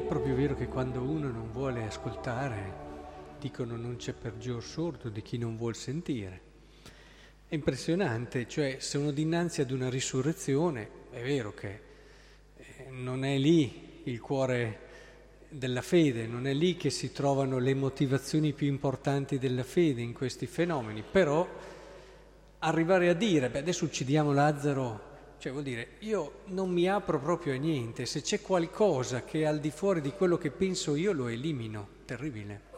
È proprio vero che quando uno non vuole ascoltare, dicono non c'è peggior sordo di chi non vuol sentire. È impressionante, cioè sono dinanzi ad una risurrezione, è vero che eh, non è lì il cuore della fede, non è lì che si trovano le motivazioni più importanti della fede in questi fenomeni, però arrivare a dire, beh adesso uccidiamo Lazzaro, cioè vuol dire io non mi apro proprio a niente, se c'è qualcosa che è al di fuori di quello che penso io lo elimino, terribile.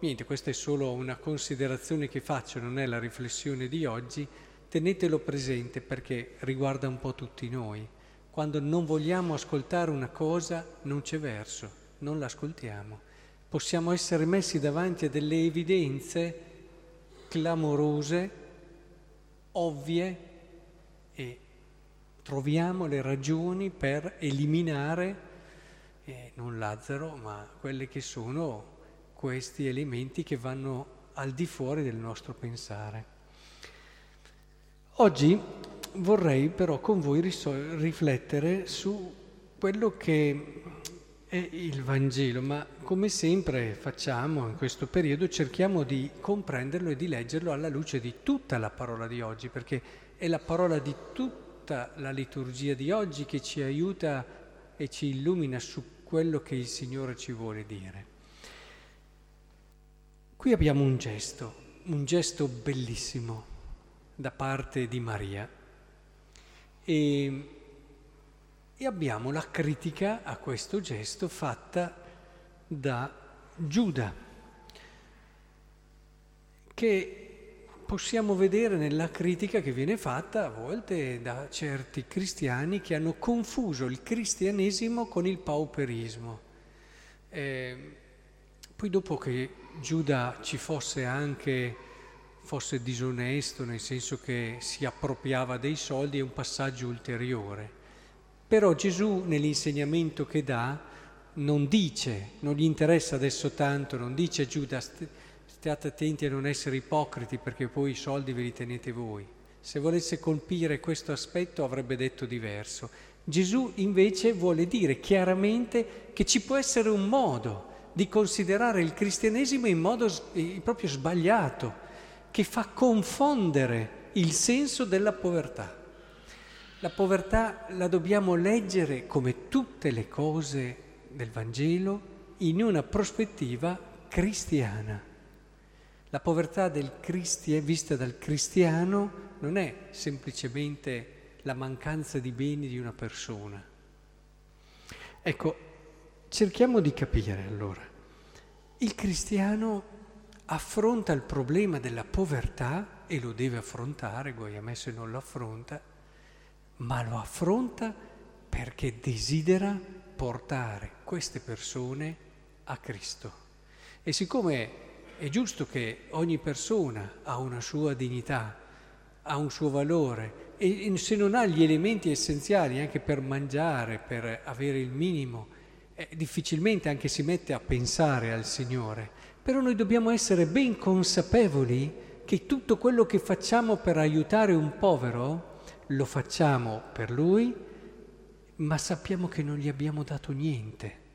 Niente, questa è solo una considerazione che faccio, non è la riflessione di oggi, tenetelo presente perché riguarda un po' tutti noi. Quando non vogliamo ascoltare una cosa non c'è verso non l'ascoltiamo. Possiamo essere messi davanti a delle evidenze clamorose, ovvie e troviamo le ragioni per eliminare eh, non Lazzaro, ma quelle che sono questi elementi che vanno al di fuori del nostro pensare. Oggi vorrei però con voi riflettere su quello che è il Vangelo, ma come sempre facciamo in questo periodo cerchiamo di comprenderlo e di leggerlo alla luce di tutta la parola di oggi, perché è la parola di tutta la liturgia di oggi che ci aiuta e ci illumina su quello che il Signore ci vuole dire. Qui abbiamo un gesto, un gesto bellissimo da parte di Maria. E e abbiamo la critica a questo gesto fatta da Giuda, che possiamo vedere nella critica che viene fatta a volte da certi cristiani che hanno confuso il cristianesimo con il pauperismo. Eh, poi dopo che Giuda ci fosse anche, fosse disonesto, nel senso che si appropriava dei soldi, è un passaggio ulteriore. Però Gesù nell'insegnamento che dà non dice, non gli interessa adesso tanto, non dice Giuda state attenti a non essere ipocriti perché poi i soldi ve li tenete voi. Se volesse colpire questo aspetto avrebbe detto diverso. Gesù invece vuole dire chiaramente che ci può essere un modo di considerare il cristianesimo in modo proprio sbagliato, che fa confondere il senso della povertà. La povertà la dobbiamo leggere come tutte le cose del Vangelo in una prospettiva cristiana. La povertà del cristi- vista dal cristiano non è semplicemente la mancanza di beni di una persona. Ecco, cerchiamo di capire allora. Il cristiano affronta il problema della povertà e lo deve affrontare, guai a me se non lo affronta, ma lo affronta perché desidera portare queste persone a Cristo. E siccome è giusto che ogni persona ha una sua dignità, ha un suo valore, e se non ha gli elementi essenziali anche per mangiare, per avere il minimo, eh, difficilmente anche si mette a pensare al Signore. Però noi dobbiamo essere ben consapevoli che tutto quello che facciamo per aiutare un povero lo facciamo per lui, ma sappiamo che non gli abbiamo dato niente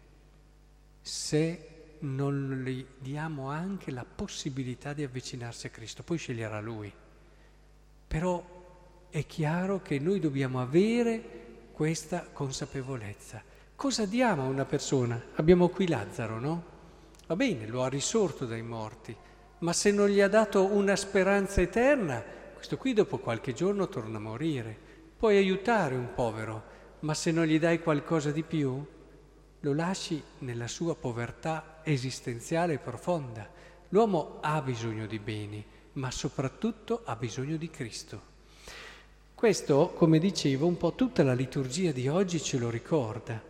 se non gli diamo anche la possibilità di avvicinarsi a Cristo, poi sceglierà lui. Però è chiaro che noi dobbiamo avere questa consapevolezza. Cosa diamo a una persona? Abbiamo qui Lazzaro, no? Va bene, lo ha risorto dai morti, ma se non gli ha dato una speranza eterna, questo qui dopo qualche giorno torna a morire. Puoi aiutare un povero, ma se non gli dai qualcosa di più, lo lasci nella sua povertà esistenziale e profonda. L'uomo ha bisogno di beni, ma soprattutto ha bisogno di Cristo. Questo, come dicevo, un po' tutta la liturgia di oggi ce lo ricorda.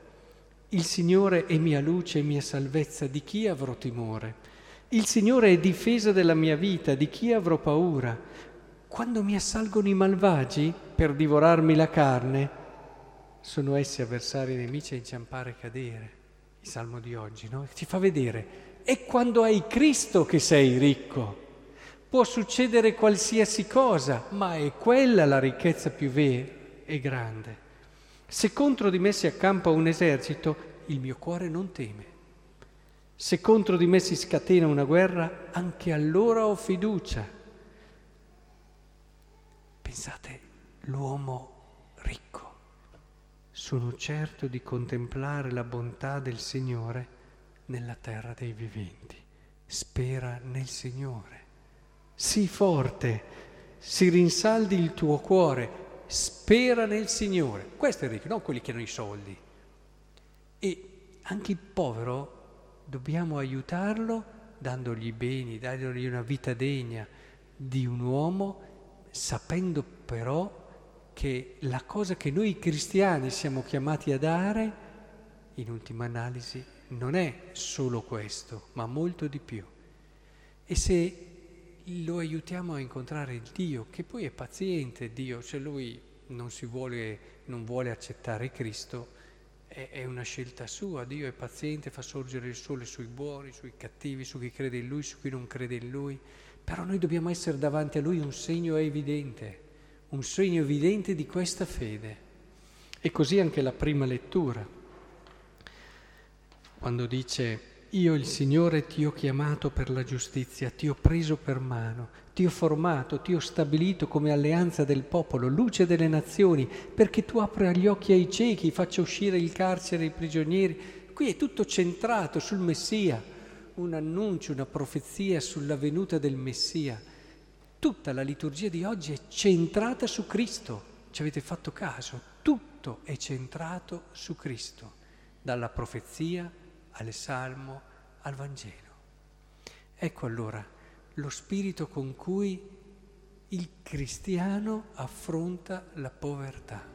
Il Signore è mia luce e mia salvezza, di chi avrò timore? Il Signore è difesa della mia vita, di chi avrò paura? Quando mi assalgono i malvagi per divorarmi la carne, sono essi avversari nemici a inciampare e cadere. Il salmo di oggi, no? Ci fa vedere, è quando hai Cristo che sei ricco. Può succedere qualsiasi cosa, ma è quella la ricchezza più vera e grande. Se contro di me si accampa un esercito, il mio cuore non teme. Se contro di me si scatena una guerra, anche allora ho fiducia. Pensate, l'uomo sono certo di contemplare la bontà del Signore nella terra dei viventi. Spera nel Signore. Sii forte, si rinsaldi il tuo cuore, spera nel Signore. Questo è il ricco, non quelli che hanno i soldi. E anche il povero dobbiamo aiutarlo dandogli beni, dandogli una vita degna di un uomo, sapendo però che la cosa che noi cristiani siamo chiamati a dare, in ultima analisi, non è solo questo, ma molto di più. E se lo aiutiamo a incontrare il Dio, che poi è paziente, Dio, se lui non, vuole, non vuole accettare Cristo, è, una scelta sua, Dio è paziente, fa sorgere il sole sui buoni, sui cattivi, su chi crede in Lui, su chi non crede in Lui, però noi dobbiamo essere davanti a Lui un segno evidente, un segno evidente di questa fede. E così anche la prima lettura, quando dice io il Signore ti ho chiamato per la giustizia, ti ho preso per mano, ti ho formato, ti ho stabilito come alleanza del popolo, luce delle nazioni, perché tu apra gli occhi ai ciechi, faccia uscire il carcere ai prigionieri. Qui è tutto centrato sul Messia, un annuncio, una profezia sulla venuta del Messia. Tutta la liturgia di oggi è centrata su Cristo. Ci avete fatto caso? Tutto è centrato su Cristo, dalla profezia al Salmo, al Vangelo. Ecco allora lo spirito con cui il cristiano affronta la povertà.